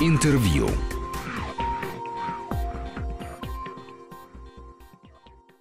Интервью.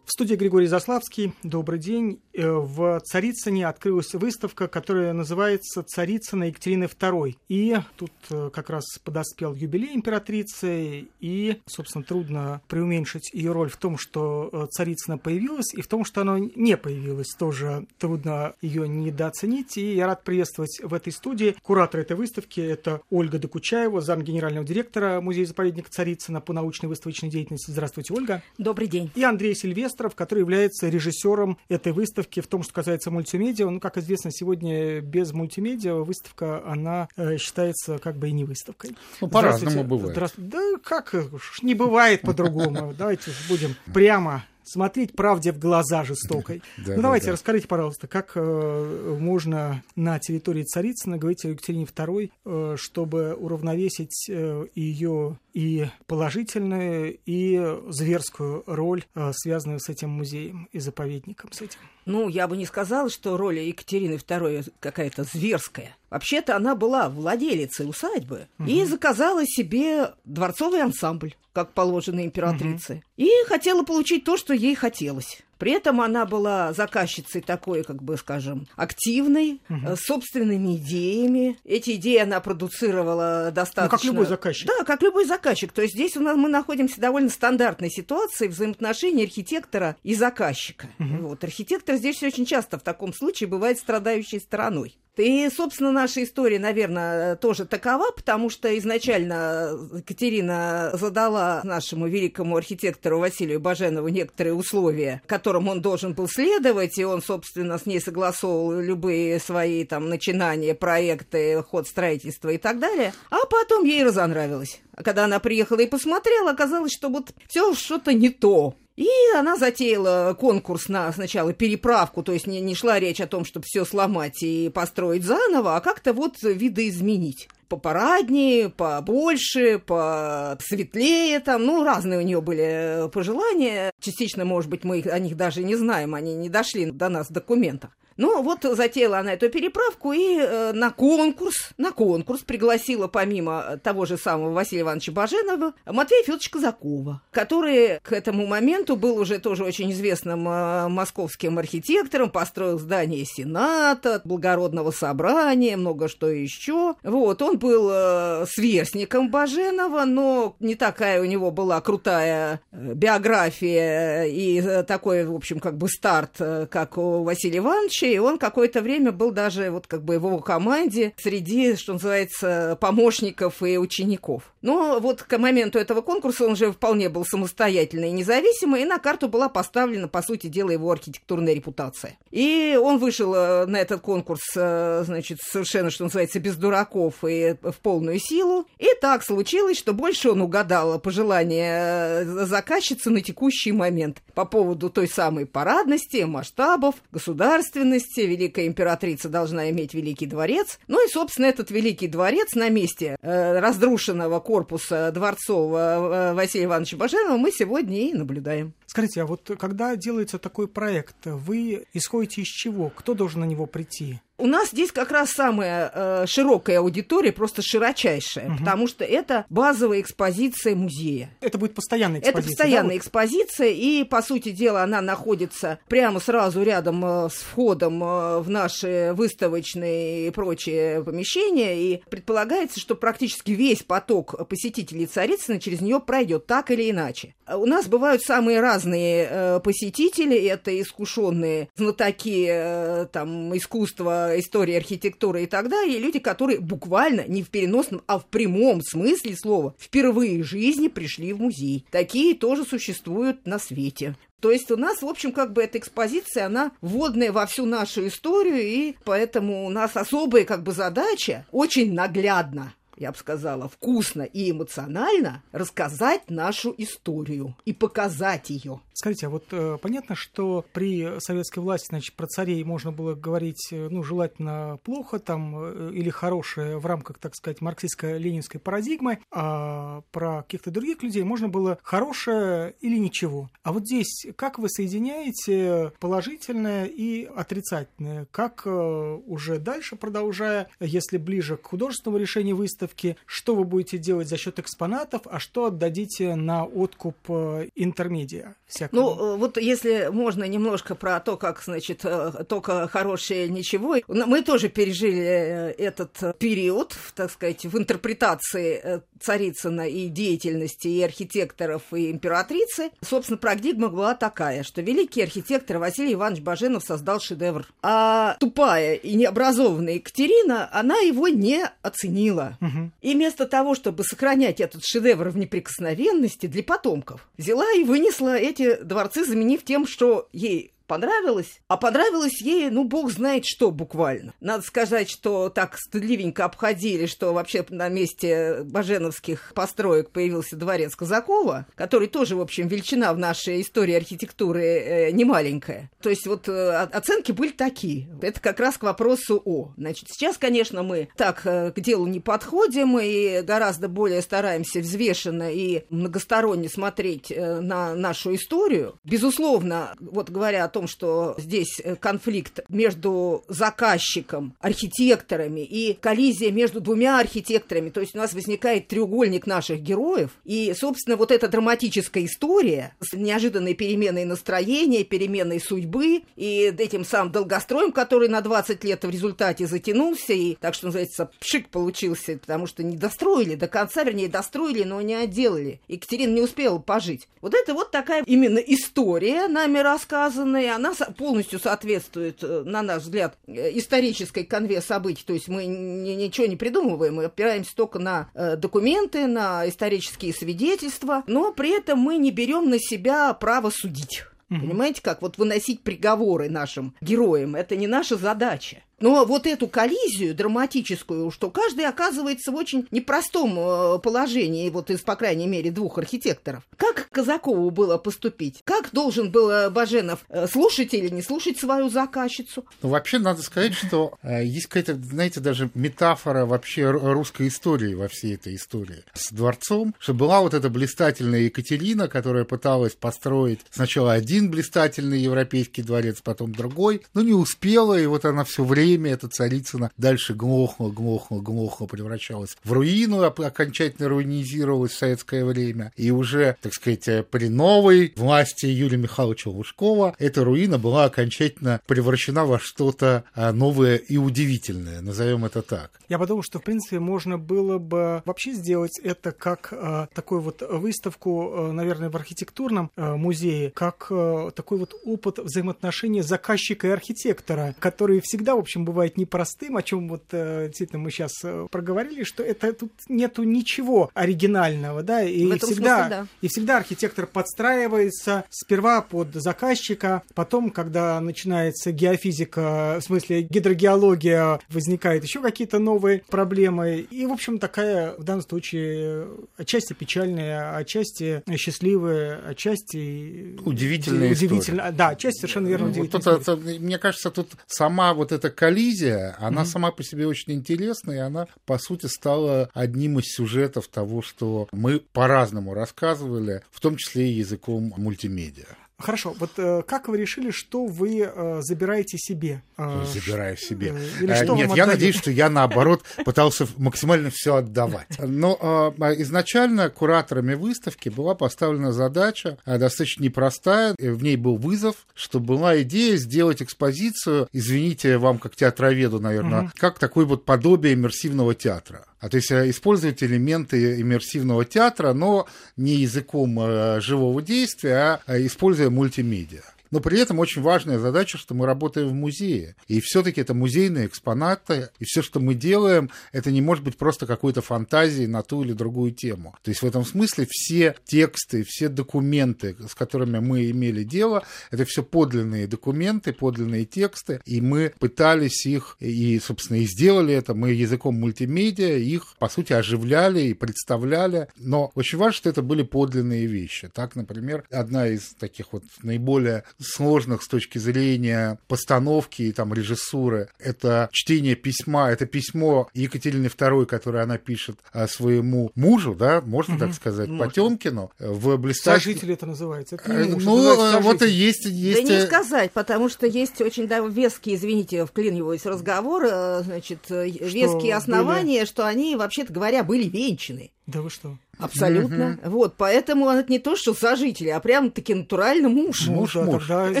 В студии Григорий Заславский. Добрый день. Э, в Царицыне открылась выставка, которая называется «Царицына Екатерины II». И тут э, как раз подоспел юбилей императрицы, и, собственно, трудно преуменьшить ее роль в том, что э, Царицына появилась, и в том, что она не появилась. Тоже трудно ее недооценить. И я рад приветствовать в этой студии куратора этой выставки. Это Ольга Докучаева, зам генерального директора музея-заповедника Царицына по научной выставочной деятельности. Здравствуйте, Ольга. Добрый день. И Андрей Сильвестров, который является режиссером этой выставки в том, что касается мультимедиа. Ну, как известно, сегодня без мультимедиа выставка, она э, считается как бы и не выставкой. Ну, по-разному бывает. Здравствуйте. Да как, не бывает по-другому. Давайте будем прямо смотреть правде в глаза жестокой. ну, давайте, расскажите, пожалуйста, как э, можно на территории Царицына говорить о Екатерине II, э, чтобы уравновесить э, ее и положительную, и зверскую роль, э, связанную с этим музеем и заповедником с этим? Ну, я бы не сказала, что роль Екатерины II какая-то зверская. Вообще-то она была владелицей усадьбы угу. и заказала себе дворцовый ансамбль, как положено императрице. Угу. И хотела получить то, что ей хотелось. При этом она была заказчицей такой, как бы, скажем, активной, угу. с собственными идеями. Эти идеи она продуцировала достаточно... Ну, как любой заказчик. Да, как любой заказчик. То есть здесь у нас мы находимся в довольно стандартной ситуации взаимоотношений архитектора и заказчика. Угу. Вот. Архитектор здесь очень часто в таком случае бывает страдающей стороной. И, собственно, наша история, наверное, тоже такова, потому что изначально Екатерина задала нашему великому архитектору Василию Баженову некоторые условия, которым он должен был следовать, и он, собственно, с ней согласовывал любые свои там начинания, проекты, ход строительства и так далее. А потом ей разонравилось. А когда она приехала и посмотрела, оказалось, что вот все что-то не то. И она затеяла конкурс на сначала переправку, то есть не, не шла речь о том, чтобы все сломать и построить заново, а как-то вот видоизменить попараднее, побольше, посветлее там, ну, разные у нее были пожелания. Частично, может быть, мы о них даже не знаем, они не дошли до нас в документах. Ну, вот затеяла она эту переправку и э, на конкурс, на конкурс пригласила помимо того же самого Василия Ивановича Баженова Матвея Федоровича Казакова, который к этому моменту был уже тоже очень известным э, московским архитектором, построил здание Сената, благородного собрания, много что еще. Вот, он был э, сверстником Баженова, но не такая у него была крутая э, биография и э, такой, в общем, как бы старт, э, как у Василия Ивановича, и он какое-то время был даже вот как бы его команде среди, что называется, помощников и учеников. Но вот к моменту этого конкурса он уже вполне был самостоятельный и независимый, и на карту была поставлена, по сути дела, его архитектурная репутация. И он вышел э, на этот конкурс, э, значит, совершенно, что называется, без дураков и в полную силу. И так случилось, что больше он угадал пожелания э, заказчицы на текущий момент по поводу той самой парадности, масштабов, государственности. Великая императрица должна иметь великий дворец. Ну и, собственно, этот великий дворец на месте э, разрушенного корпуса дворцового э, Василия Ивановича Баженова мы сегодня и наблюдаем. Скажите, а вот когда делается такой проект, вы исходите из чего? Кто должен на него прийти? У нас здесь как раз самая э, широкая аудитория, просто широчайшая, угу. потому что это базовая экспозиция музея. Это будет постоянная экспозиция. Это постоянная да, экспозиция, и, по сути дела, она находится прямо сразу рядом э, с входом э, в наши выставочные и прочие помещения, и предполагается, что практически весь поток посетителей Царицына через нее пройдет так или иначе. У нас бывают самые разные э, посетители, это искушенные знатоки э, там искусства истории архитектуры и так далее, люди, которые буквально не в переносном, а в прямом смысле слова впервые в жизни пришли в музей. Такие тоже существуют на свете. То есть у нас, в общем, как бы эта экспозиция, она вводная во всю нашу историю, и поэтому у нас особая как бы задача очень наглядно я бы сказала, вкусно и эмоционально рассказать нашу историю и показать ее. Скажите, а вот э, понятно, что при советской власти, значит, про царей можно было говорить, э, ну, желательно плохо там э, или хорошее в рамках, так сказать, марксистско-ленинской парадигмы, а про каких-то других людей можно было хорошее или ничего. А вот здесь как вы соединяете положительное и отрицательное? Как э, уже дальше продолжая, если ближе к художественному решению выставки, выставки, что вы будете делать за счет экспонатов, а что отдадите на откуп э, интермедиа? Всякого? Ну, э, вот если можно немножко про то, как, значит, только хорошее ничего. Мы тоже пережили этот период, так сказать, в интерпретации Царицына и деятельности и архитекторов, и императрицы. Собственно, парадигма была такая, что великий архитектор Василий Иванович Баженов создал шедевр. А тупая и необразованная Екатерина, она его не оценила. Угу. И вместо того, чтобы сохранять этот шедевр в неприкосновенности для потомков, взяла и вынесла эти дворцы, заменив тем, что ей понравилось, а понравилось ей, ну, бог знает что буквально. Надо сказать, что так стыдливенько обходили, что вообще на месте баженовских построек появился дворец Казакова, который тоже, в общем, величина в нашей истории архитектуры э, немаленькая. То есть вот э, оценки были такие. Это как раз к вопросу о. Значит, сейчас, конечно, мы так э, к делу не подходим и гораздо более стараемся взвешенно и многосторонне смотреть э, на нашу историю. Безусловно, вот говоря о том, что здесь э, конфликт между заказчиком, архитекторами и коллизия между двумя архитекторами. То есть у нас возникает треугольник наших героев. И, собственно, вот эта драматическая история с неожиданной переменой настроения, переменой судьбы и этим самым долгостроем, который на 20 лет в результате затянулся. И, так что называется, пшик получился, потому что не достроили до конца, вернее, достроили, но не отделали. Екатерина не успела пожить. Вот это вот такая именно история, нами рассказанная, и она полностью соответствует, э, на наш взгляд, э, исторической конве событий. То есть мы ничего не придумываем, мы опираемся только на э, документы, на исторические свидетельства, но при этом мы не берем на себя право судить. Угу. Понимаете, как вот выносить приговоры нашим героям, это не наша задача. Но вот эту коллизию драматическую, что каждый оказывается в очень непростом э, положении, вот из, по крайней мере, двух архитекторов. Как Казакову было поступить? Как должен был э, Баженов э, слушать или не слушать свою заказчицу? Ну, вообще, надо сказать, что есть какая-то, знаете, даже метафора вообще русской истории во всей этой истории с дворцом, что была вот эта блистательная Екатерина, которая пыталась построить сначала один блистательный европейский дворец, потом другой, но не успела, и вот она все время время эта Царицына дальше глохла, глохла, глохла, превращалась в руину, окончательно руинизировалась в советское время. И уже, так сказать, при новой власти Юрия Михайловича Лужкова эта руина была окончательно превращена во что-то а, новое и удивительное, назовем это так. Я подумал, что, в принципе, можно было бы вообще сделать это как э, такую вот выставку, э, наверное, в архитектурном э, музее, как э, такой вот опыт взаимоотношений заказчика и архитектора, который всегда, в общем, общем, бывает непростым, о чем вот э, действительно мы сейчас э, проговорили, что это тут нету ничего оригинального, да, и всегда, смысле, да. и всегда архитектор подстраивается сперва под заказчика, потом, когда начинается геофизика, в смысле гидрогеология, возникают еще какие-то новые проблемы, и, в общем, такая в данном случае отчасти печальная, отчасти счастливая, отчасти удивительная, удивительная, да, отчасти совершенно верно вот это, это, мне кажется, тут сама вот эта коллизия, она mm-hmm. сама по себе очень интересна, и она, по сути, стала одним из сюжетов того, что мы по-разному рассказывали, в том числе и языком мультимедиа. Хорошо, вот э, как вы решили, что вы э, забираете себе? Э, Забираю себе. Э, или что Нет, я надеюсь, что я наоборот пытался максимально все отдавать. Но э, изначально кураторами выставки была поставлена задача э, достаточно непростая. В ней был вызов, что была идея сделать экспозицию, извините вам как театроведу, наверное, угу. как такой вот подобие иммерсивного театра. А то есть э, использовать элементы иммерсивного театра, но не языком э, живого действия, а используя мультимедиа но при этом очень важная задача, что мы работаем в музее. И все-таки это музейные экспонаты, и все, что мы делаем, это не может быть просто какой-то фантазией на ту или другую тему. То есть в этом смысле все тексты, все документы, с которыми мы имели дело, это все подлинные документы, подлинные тексты, и мы пытались их, и, собственно, и сделали это, мы языком мультимедиа их, по сути, оживляли и представляли, но очень важно, что это были подлинные вещи. Так, например, одна из таких вот наиболее сложных с точки зрения постановки и там режиссуры. Это чтение письма, это письмо Екатерины II, которое она пишет а, своему мужу, да, можно угу. так сказать, можно. Потемкину в блестящем... Сожитель это называется. Это муж, ну, вот и есть, есть... Да не сказать, потому что есть очень да, веские, извините, вклиниваюсь разговор, э, значит, что веские основания, были... что они, вообще-то говоря, были венчаны. Да вы что? Абсолютно. Угу. Вот, поэтому он не то, что сожитель, а прям таки натурально муж. Муж, муж. муж. Тогда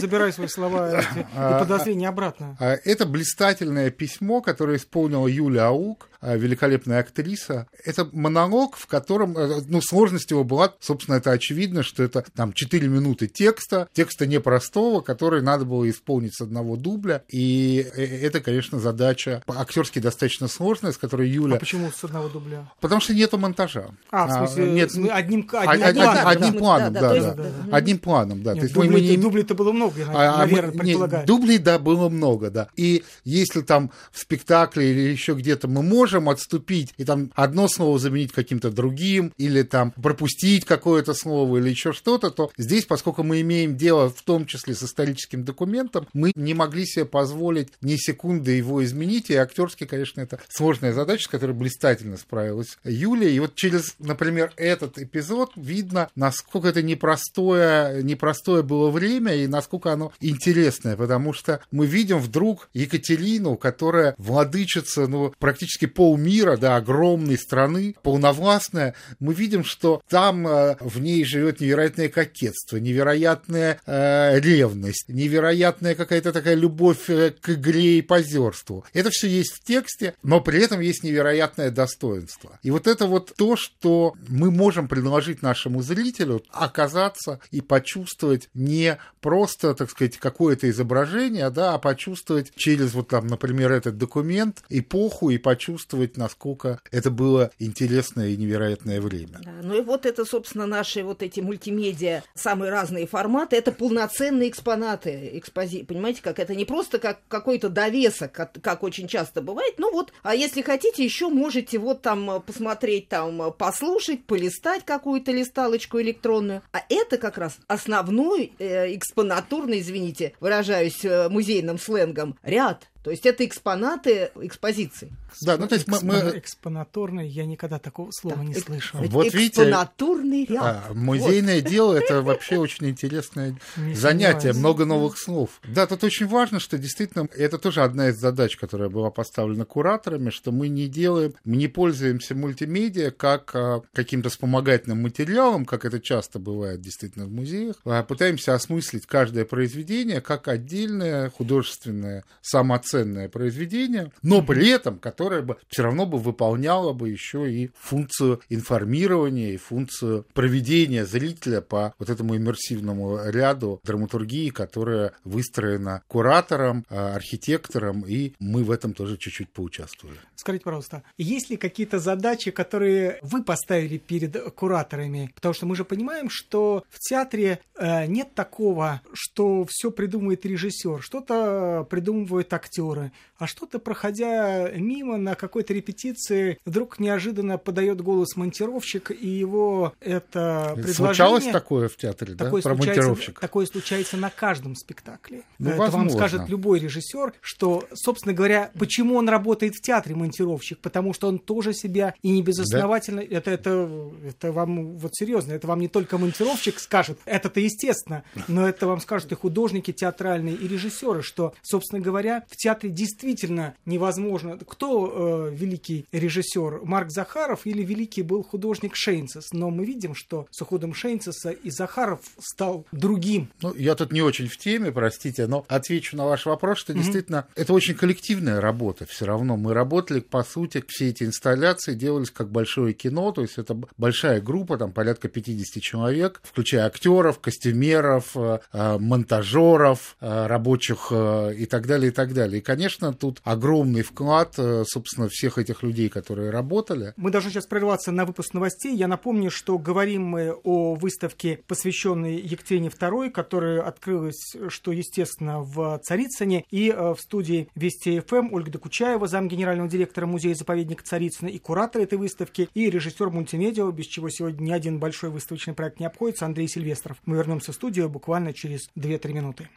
забирай свои слова и а, подозрения обратно. А, это блистательное письмо, которое исполнила Юлия Аук, великолепная актриса. Это монолог, в котором, э, ну, сложность его была, собственно, это очевидно, что это там 4 минуты текста, текста непростого, который надо было исполнить с одного дубля. И э, это, конечно, задача актерски достаточно сложная, с которой Юля... А почему с одного дубля? Потому что нету монтажа. А, в смысле, нет, одним, одним, одним, планом, одним планом, да, да, да, да, да. Одним планом, да. Нет, то есть дублей, мы не... дублей-то было много, я, а, наверное, мы, предполагаю. Нет, дублей, да, было много, да. И если там в спектакле или еще где-то мы можем отступить и там одно слово заменить каким-то другим, или там пропустить какое-то слово или еще что-то, то здесь, поскольку мы имеем дело в том числе с историческим документом, мы не могли себе позволить ни секунды его изменить, и актерски, конечно, это сложная задача, с которой блистательно справилась Юлия. И вот через, например, этот эпизод видно, насколько это непростое, непростое было время и насколько оно интересное, потому что мы видим вдруг Екатерину, которая владычица, ну, практически полмира, да, огромной страны, полновластная. Мы видим, что там э, в ней живет невероятное кокетство, невероятная э, ревность, невероятная какая-то такая любовь э, к игре и позерству. Это все есть в тексте, но при этом есть невероятное достоинство. И вот это вот то, что мы можем предложить нашему зрителю оказаться и почувствовать не просто, так сказать, какое-то изображение, да, а почувствовать через вот там, например, этот документ эпоху и почувствовать, насколько это было интересное и невероятное время. Да, ну и вот это, собственно, наши вот эти мультимедиа, самые разные форматы, это полноценные экспонаты, экспози... понимаете, как это не просто как какой-то довесок, как, как очень часто бывает, ну вот, а если хотите, еще можете вот там посмотреть, там послушать, полистать какую-то листалочку электронную, а это как раз основной э, экспонатурный, извините, выражаюсь э, музейным сленгом, ряд то есть это экспонаты экспозиции. Да, ну то есть мы... мы... Экспонаторный, я никогда такого слова да. не слышал. Вот Экспонатурный видите, ряд. А, музейное вот. дело – это вообще очень интересное не занятие, много новых слов. Да, тут очень важно, что действительно это тоже одна из задач, которая была поставлена кураторами, что мы не делаем, мы не пользуемся мультимедиа как а, каким-то вспомогательным материалом, как это часто бывает действительно в музеях, а пытаемся осмыслить каждое произведение как отдельное художественное самоценное полноценное произведение, но при этом, которое бы все равно бы выполняло бы еще и функцию информирования и функцию проведения зрителя по вот этому иммерсивному ряду драматургии, которая выстроена куратором, а, архитектором, и мы в этом тоже чуть-чуть поучаствовали. Скажите, пожалуйста, есть ли какие-то задачи, которые вы поставили перед кураторами? Потому что мы же понимаем, что в театре э, нет такого, что все придумывает режиссер, что-то придумывают актеры, актеры, а что-то, проходя мимо на какой-то репетиции, вдруг неожиданно подает голос монтировщик, и его это предложение... Случалось такое в театре, такое да, про монтировщика? Такое случается на каждом спектакле. Ну, это возможно. вам скажет любой режиссер, что, собственно говоря, почему он работает в театре монтировщик, потому что он тоже себя и не безосновательно... Да? Это, это, это вам, вот серьезно, это вам не только монтировщик скажет, это-то естественно, но это вам скажут и художники театральные, и режиссеры, что, собственно говоря, в театре действительно невозможно. Кто э, великий режиссер? Марк Захаров или великий был художник Шейнцес? Но мы видим, что с уходом Шейнцеса и Захаров стал другим. Ну, я тут не очень в теме, простите, но отвечу на ваш вопрос, что mm-hmm. действительно это очень коллективная работа. Все равно мы работали, по сути, все эти инсталляции делались как большое кино, то есть это большая группа, там порядка 50 человек, включая актеров, костюмеров, э, э, монтажеров, рабочих и так далее, и так далее. И, конечно, тут огромный вклад, э, собственно, всех этих людей, которые работали. Мы должны сейчас прерваться на выпуск новостей. Я напомню, что говорим мы о выставке, посвященной Екатерине II, которая открылась, что естественно, в Царицыне. И э, в студии Вести ФМ эм Ольга Докучаева, зам генерального директора музея-заповедника Царицына и куратор этой выставки, и режиссер мультимедиа, без чего сегодня ни один большой выставочный проект не обходится, Андрей Сильвестров. Мы вернемся в студию буквально через 2-3 минуты.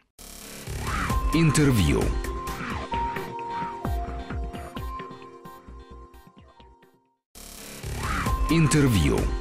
Интервью. Интервью.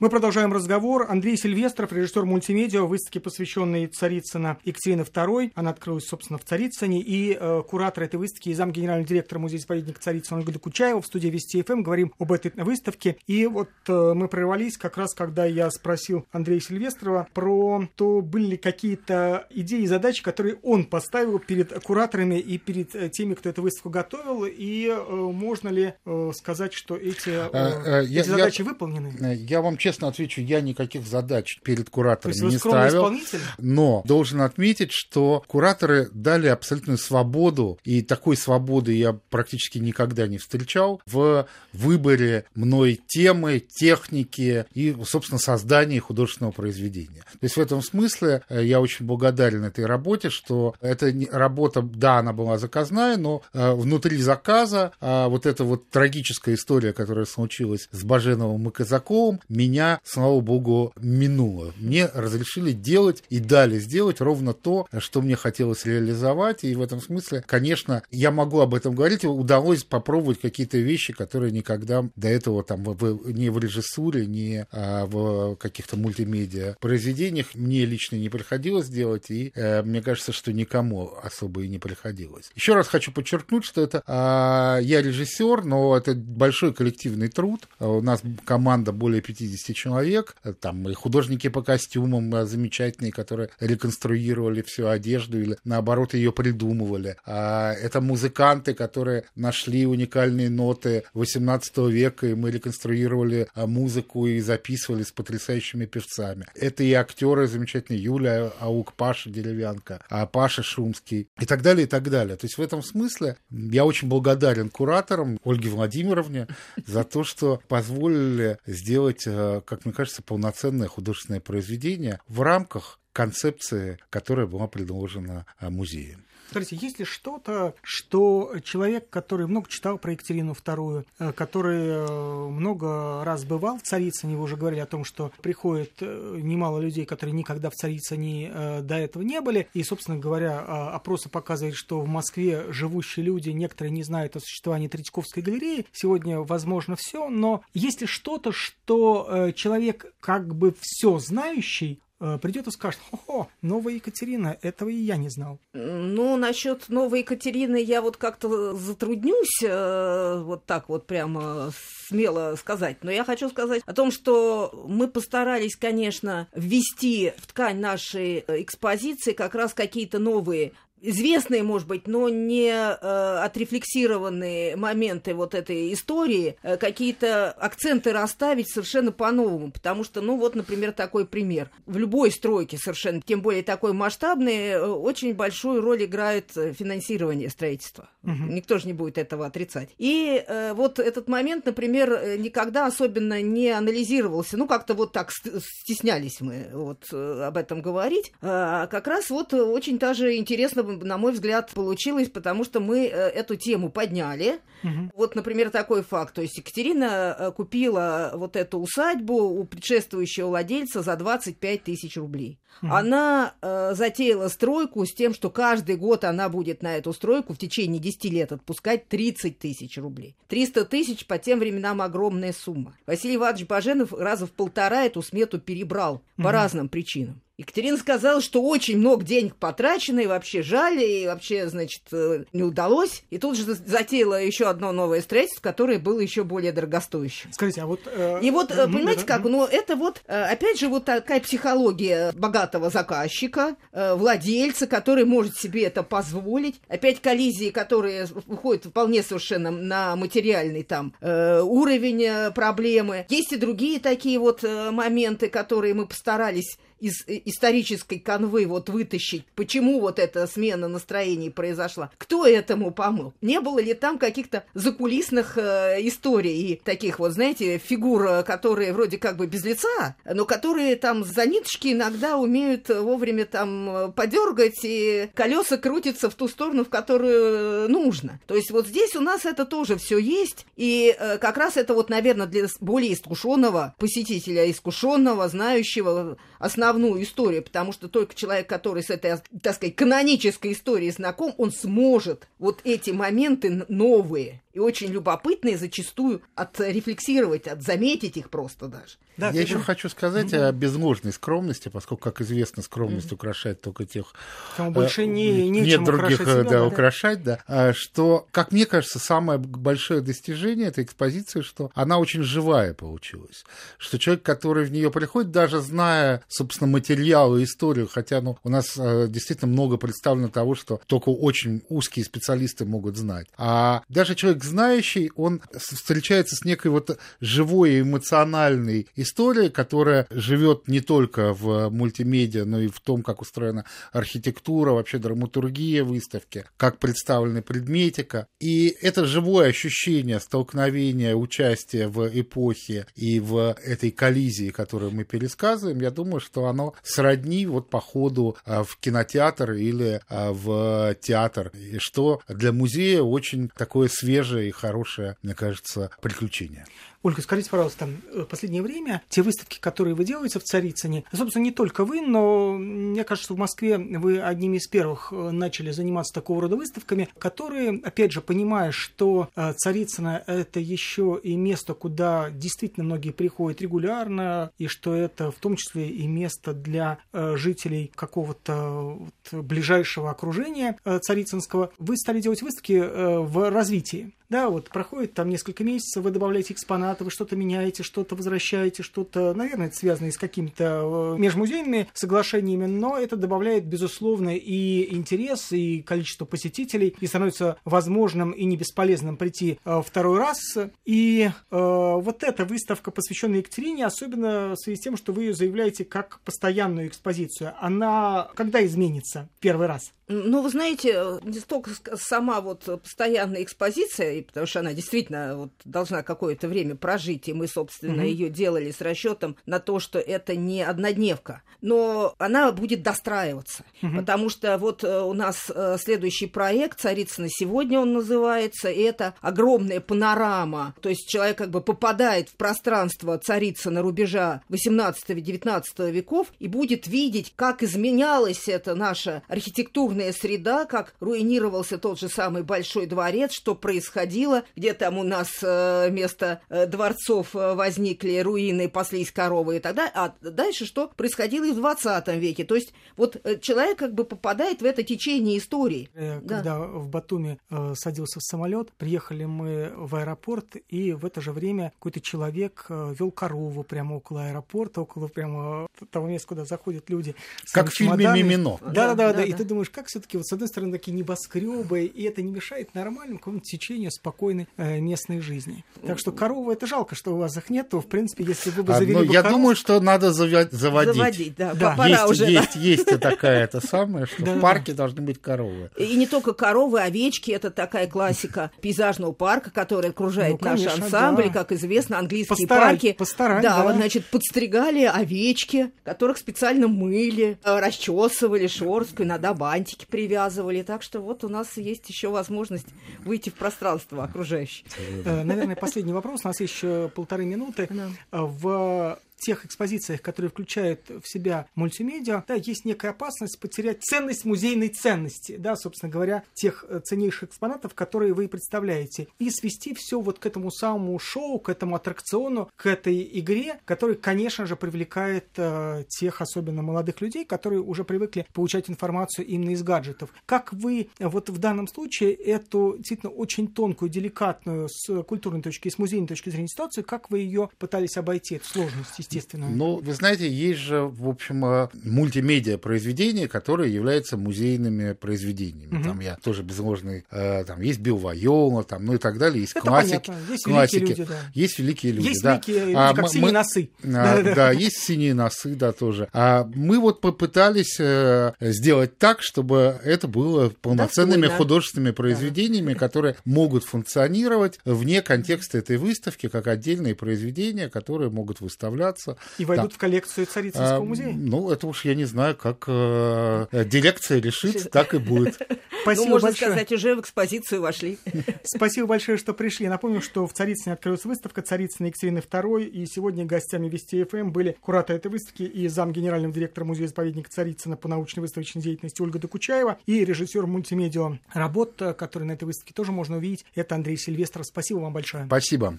Мы продолжаем разговор. Андрей Сильвестров, режиссер мультимедиа, выставки, посвященной Царицына Екатерины II. Она открылась, собственно, в Царицыне. И э, куратор этой выставки и зам генерального директора музея-заповедника Царицына Ольга Докучаева в студии Вести ФМ. Говорим об этой выставке. И вот э, мы прервались как раз, когда я спросил Андрея Сильвестрова про то, были ли какие-то идеи и задачи, которые он поставил перед кураторами и перед э, теми, кто эту выставку готовил. И э, можно ли э, сказать, что эти, э, э, эти я, задачи я, выполнены? Я вам честно честно отвечу, я никаких задач перед кураторами не ставил. Но должен отметить, что кураторы дали абсолютную свободу, и такой свободы я практически никогда не встречал в выборе мной темы, техники и, собственно, создании художественного произведения. То есть в этом смысле э, я очень благодарен этой работе, что эта работа, да, она была заказная, но э, внутри заказа а вот эта вот трагическая история, которая случилась с Баженовым и Казаковым, меня меня, слава богу, минуло. Мне разрешили делать и дали сделать ровно то, что мне хотелось реализовать. И в этом смысле, конечно, я могу об этом говорить. Удалось попробовать какие-то вещи, которые никогда до этого там в, ни в режиссуре, ни а, в каких-то мультимедиа произведениях мне лично не приходилось делать. И э, мне кажется, что никому особо и не приходилось. Еще раз хочу подчеркнуть, что это а, я режиссер, но это большой коллективный труд. У нас команда более 50 200 человек, там и художники по костюмам а, замечательные, которые реконструировали всю одежду или наоборот ее придумывали. А это музыканты, которые нашли уникальные ноты 18 века, и мы реконструировали а, музыку и записывали с потрясающими певцами. Это и актеры замечательные, Юля Аук, Паша Деревянко, а Паша Шумский и так далее, и так далее. То есть в этом смысле я очень благодарен кураторам Ольге Владимировне за то, что позволили сделать а, как мне кажется, полноценное художественное произведение в рамках концепции, которая была предложена а, музеем. Скажите, есть ли что-то, что человек, который много читал про Екатерину II, э, который э, много раз бывал в Царицыне, вы уже говорили о том, что приходит э, немало людей, которые никогда в Царицыне до этого не были, и, собственно говоря, а, опросы показывают, что в Москве живущие люди, некоторые не знают о существовании Третьяковской галереи, сегодня возможно все, но есть ли что-то, что человек как бы все знающий придет и скажет, хо-хо, новая Екатерина, этого и я не знал. Ну, насчет новой Екатерины я вот как-то затруднюсь э, вот так вот прямо смело сказать. Но я хочу сказать о том, что мы постарались, конечно, ввести в ткань нашей экспозиции как раз какие-то новые известные, может быть, но не э, отрефлексированные моменты вот этой истории, э, какие-то акценты расставить совершенно по-новому. Потому что, ну вот, например, такой пример. В любой стройке совершенно, тем более такой масштабной, э, очень большую роль играет финансирование строительства. Угу. Никто же не будет этого отрицать. И э, вот этот момент, например, э, никогда особенно не анализировался. Ну, как-то вот так стеснялись мы вот э, об этом говорить. А как раз вот очень даже интересно на мой взгляд, получилось, потому что мы э, эту тему подняли. Угу. Вот, например, такой факт. То есть Екатерина э, купила вот эту усадьбу у предшествующего владельца за 25 тысяч рублей. Угу. Она э, затеяла стройку с тем, что каждый год она будет на эту стройку в течение 10 лет отпускать 30 тысяч рублей. 300 тысяч по тем временам огромная сумма. Василий Иванович Баженов раза в полтора эту смету перебрал угу. по разным причинам. Екатерина сказала, что очень много денег потрачено, и вообще жаль, и вообще, значит, э, не удалось. И тут же затеяла еще одно новое строительство, которое было еще более дорогостоящим. Скажите, а вот... Э, и вот, э, понимаете как, ну, это вот, э, опять же, вот такая психология богатого заказчика, владельца, который может себе это позволить. Опять коллизии, которые выходят вполне совершенно на материальный там уровень проблемы. Есть и другие такие вот моменты, которые мы постарались из э, исторической канвы вот вытащить, почему вот эта смена настроений произошла. Кто этому помыл? Не было ли там каких-то закулисных э, историй и таких вот, знаете, фигур, э, которые вроде как бы без лица, но которые там за ниточки иногда умеют вовремя там э, подергать, и колеса крутятся в ту сторону, в которую нужно. То есть вот здесь у нас это тоже все есть, и э, как раз это вот, наверное, для более искушенного посетителя, искушенного, знающего основную историю, потому что только человек, который с этой, так сказать, канонической историей знаком, он сможет вот эти моменты новые и очень любопытные зачастую отрефлексировать, отзаметить их просто даже. Да, Я еще хочу сказать mm-hmm. о безложной скромности, поскольку, как известно, скромность mm-hmm. украшает только тех, Кому больше не, не нет других себя, да, да, украшать, да. А, что, как мне кажется, самое большое достижение этой экспозиции, что она очень живая получилась, что человек, который в нее приходит, даже зная, собственно, материал и историю, хотя, ну, у нас а, действительно много представлено того, что только очень узкие специалисты могут знать, а даже человек знающий, он встречается с некой вот живой эмоциональной историей, которая живет не только в мультимедиа, но и в том, как устроена архитектура, вообще драматургия выставки, как представлены предметика. И это живое ощущение столкновения, участия в эпохе и в этой коллизии, которую мы пересказываем, я думаю, что оно сродни вот походу а, в кинотеатр или а, в театр, и что для музея очень такое свежее и хорошее, мне кажется, приключение. Ольга, скажите, пожалуйста, в последнее время те выставки, которые вы делаете в Царицыне, собственно, не только вы, но мне кажется, что в Москве вы одними из первых э, начали заниматься такого рода выставками, которые, опять же, понимая, что э, Царицыно – это еще и место, куда действительно многие приходят регулярно, и что это в том числе и место для э, жителей какого-то ближайшего окружения царицынского, вы стали делать выставки в развитии. Да, вот проходит там несколько месяцев, вы добавляете экспонаты, вы что-то меняете, что-то возвращаете, что-то, наверное, это связано с какими-то э, межмузейными соглашениями, но это добавляет, безусловно, и интерес, и количество посетителей, и становится возможным и не бесполезным прийти э, второй раз. И э, вот эта выставка, посвященная Екатерине, особенно в связи с тем, что вы ее заявляете как постоянную экспозицию, она когда изменится первый раз? Ну, вы знаете, не столько сама вот постоянная экспозиция, потому что она действительно вот должна какое-то время прожить, и мы, собственно, mm-hmm. ее делали с расчетом на то, что это не однодневка, но она будет достраиваться, mm-hmm. потому что вот э, у нас э, следующий проект «Царица на сегодня» он называется, и это огромная панорама, то есть человек как бы попадает в пространство царицы на рубежа 18-19 веков и будет видеть, как изменялась эта наша архитектурная среда, как руинировался тот же самый Большой дворец, что происходило, где там у нас э, вместо э, дворцов э, возникли руины, паслись коровы и так далее, а дальше что происходило и в 20 веке. То есть вот человек как бы попадает в это течение истории. Когда да. в Батуми садился в самолет, приехали мы в аэропорт, и в это же время какой-то человек вел корову прямо около аэропорта, около прямо того места, куда заходят люди. Как в фильме «Мимино». Да, да, да, да. И ты думаешь, как все-таки, вот, с одной стороны, такие небоскребы, и это не мешает нормальному какому-то течению спокойной э, местной жизни. Так что корову это жалко, что у вас их нет, то, в принципе, если вы бы завели а, ну, бы Я коров... думаю, что надо заводить. Заводить, да. да. Пора есть, уже, есть, да. есть такая это самое, что да. в парке должны быть коровы. И не только коровы, овечки, это такая классика пейзажного парка, который окружает ну, конечно, наш ансамбль, да. как известно, английские постарай, парки. Постарай, да, да, вот, значит, подстригали овечки, которых специально мыли, расчесывали шорстку, иногда бантики привязывали. Так что вот у нас есть еще возможность выйти в пространство окружающее. Э, наверное, последний вопрос. У нас еще полторы минуты. В тех экспозициях, которые включают в себя мультимедиа, да, есть некая опасность потерять ценность музейной ценности, да, собственно говоря, тех э, ценнейших экспонатов, которые вы представляете, и свести все вот к этому самому шоу, к этому аттракциону, к этой игре, который, конечно же, привлекает э, тех, особенно молодых людей, которые уже привыкли получать информацию именно из гаджетов. Как вы э, вот в данном случае эту действительно очень тонкую, деликатную с культурной точки, с музейной точки зрения ситуацию, как вы ее пытались обойти, эту сложность естественную. Ну, вы знаете, есть же, в общем, э, мультимедиа произведения, которые являются музейными произведениями. Угу. Там я тоже безложный, э, там есть Билл Вайола, там, ну и так далее, есть Это классики. Понятно. Есть классики. великие люди, да. Есть великие люди, есть да. великие люди, а, как мы, синие носы. А, да, есть синие носы, да, тоже. А мы вот попытались э, сделать так, чтобы это было полноценными Достойно. художественными произведениями, да. которые могут функционировать вне контекста этой выставки, как отдельные произведения, которые могут выставляться. И войдут да. в коллекцию Царицынского а, музея? Ну, это уж я не знаю, как э, дирекция решит, так и будет. Спасибо ну, можно большое. сказать, уже в экспозицию вошли. Спасибо большое, что пришли. Напомню, что в Царицыне открылась выставка Царицына Екатерины II, и сегодня гостями Вести ФМ были куратор этой выставки и зам генерального директора музея-заповедника Царицына по научной выставочной деятельности Ольга Докучаева и режиссер мультимедиа работ, который на этой выставке тоже можно увидеть, это Андрей Сильвестров. Спасибо вам большое. Спасибо.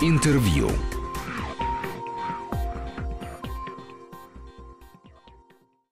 Интервью.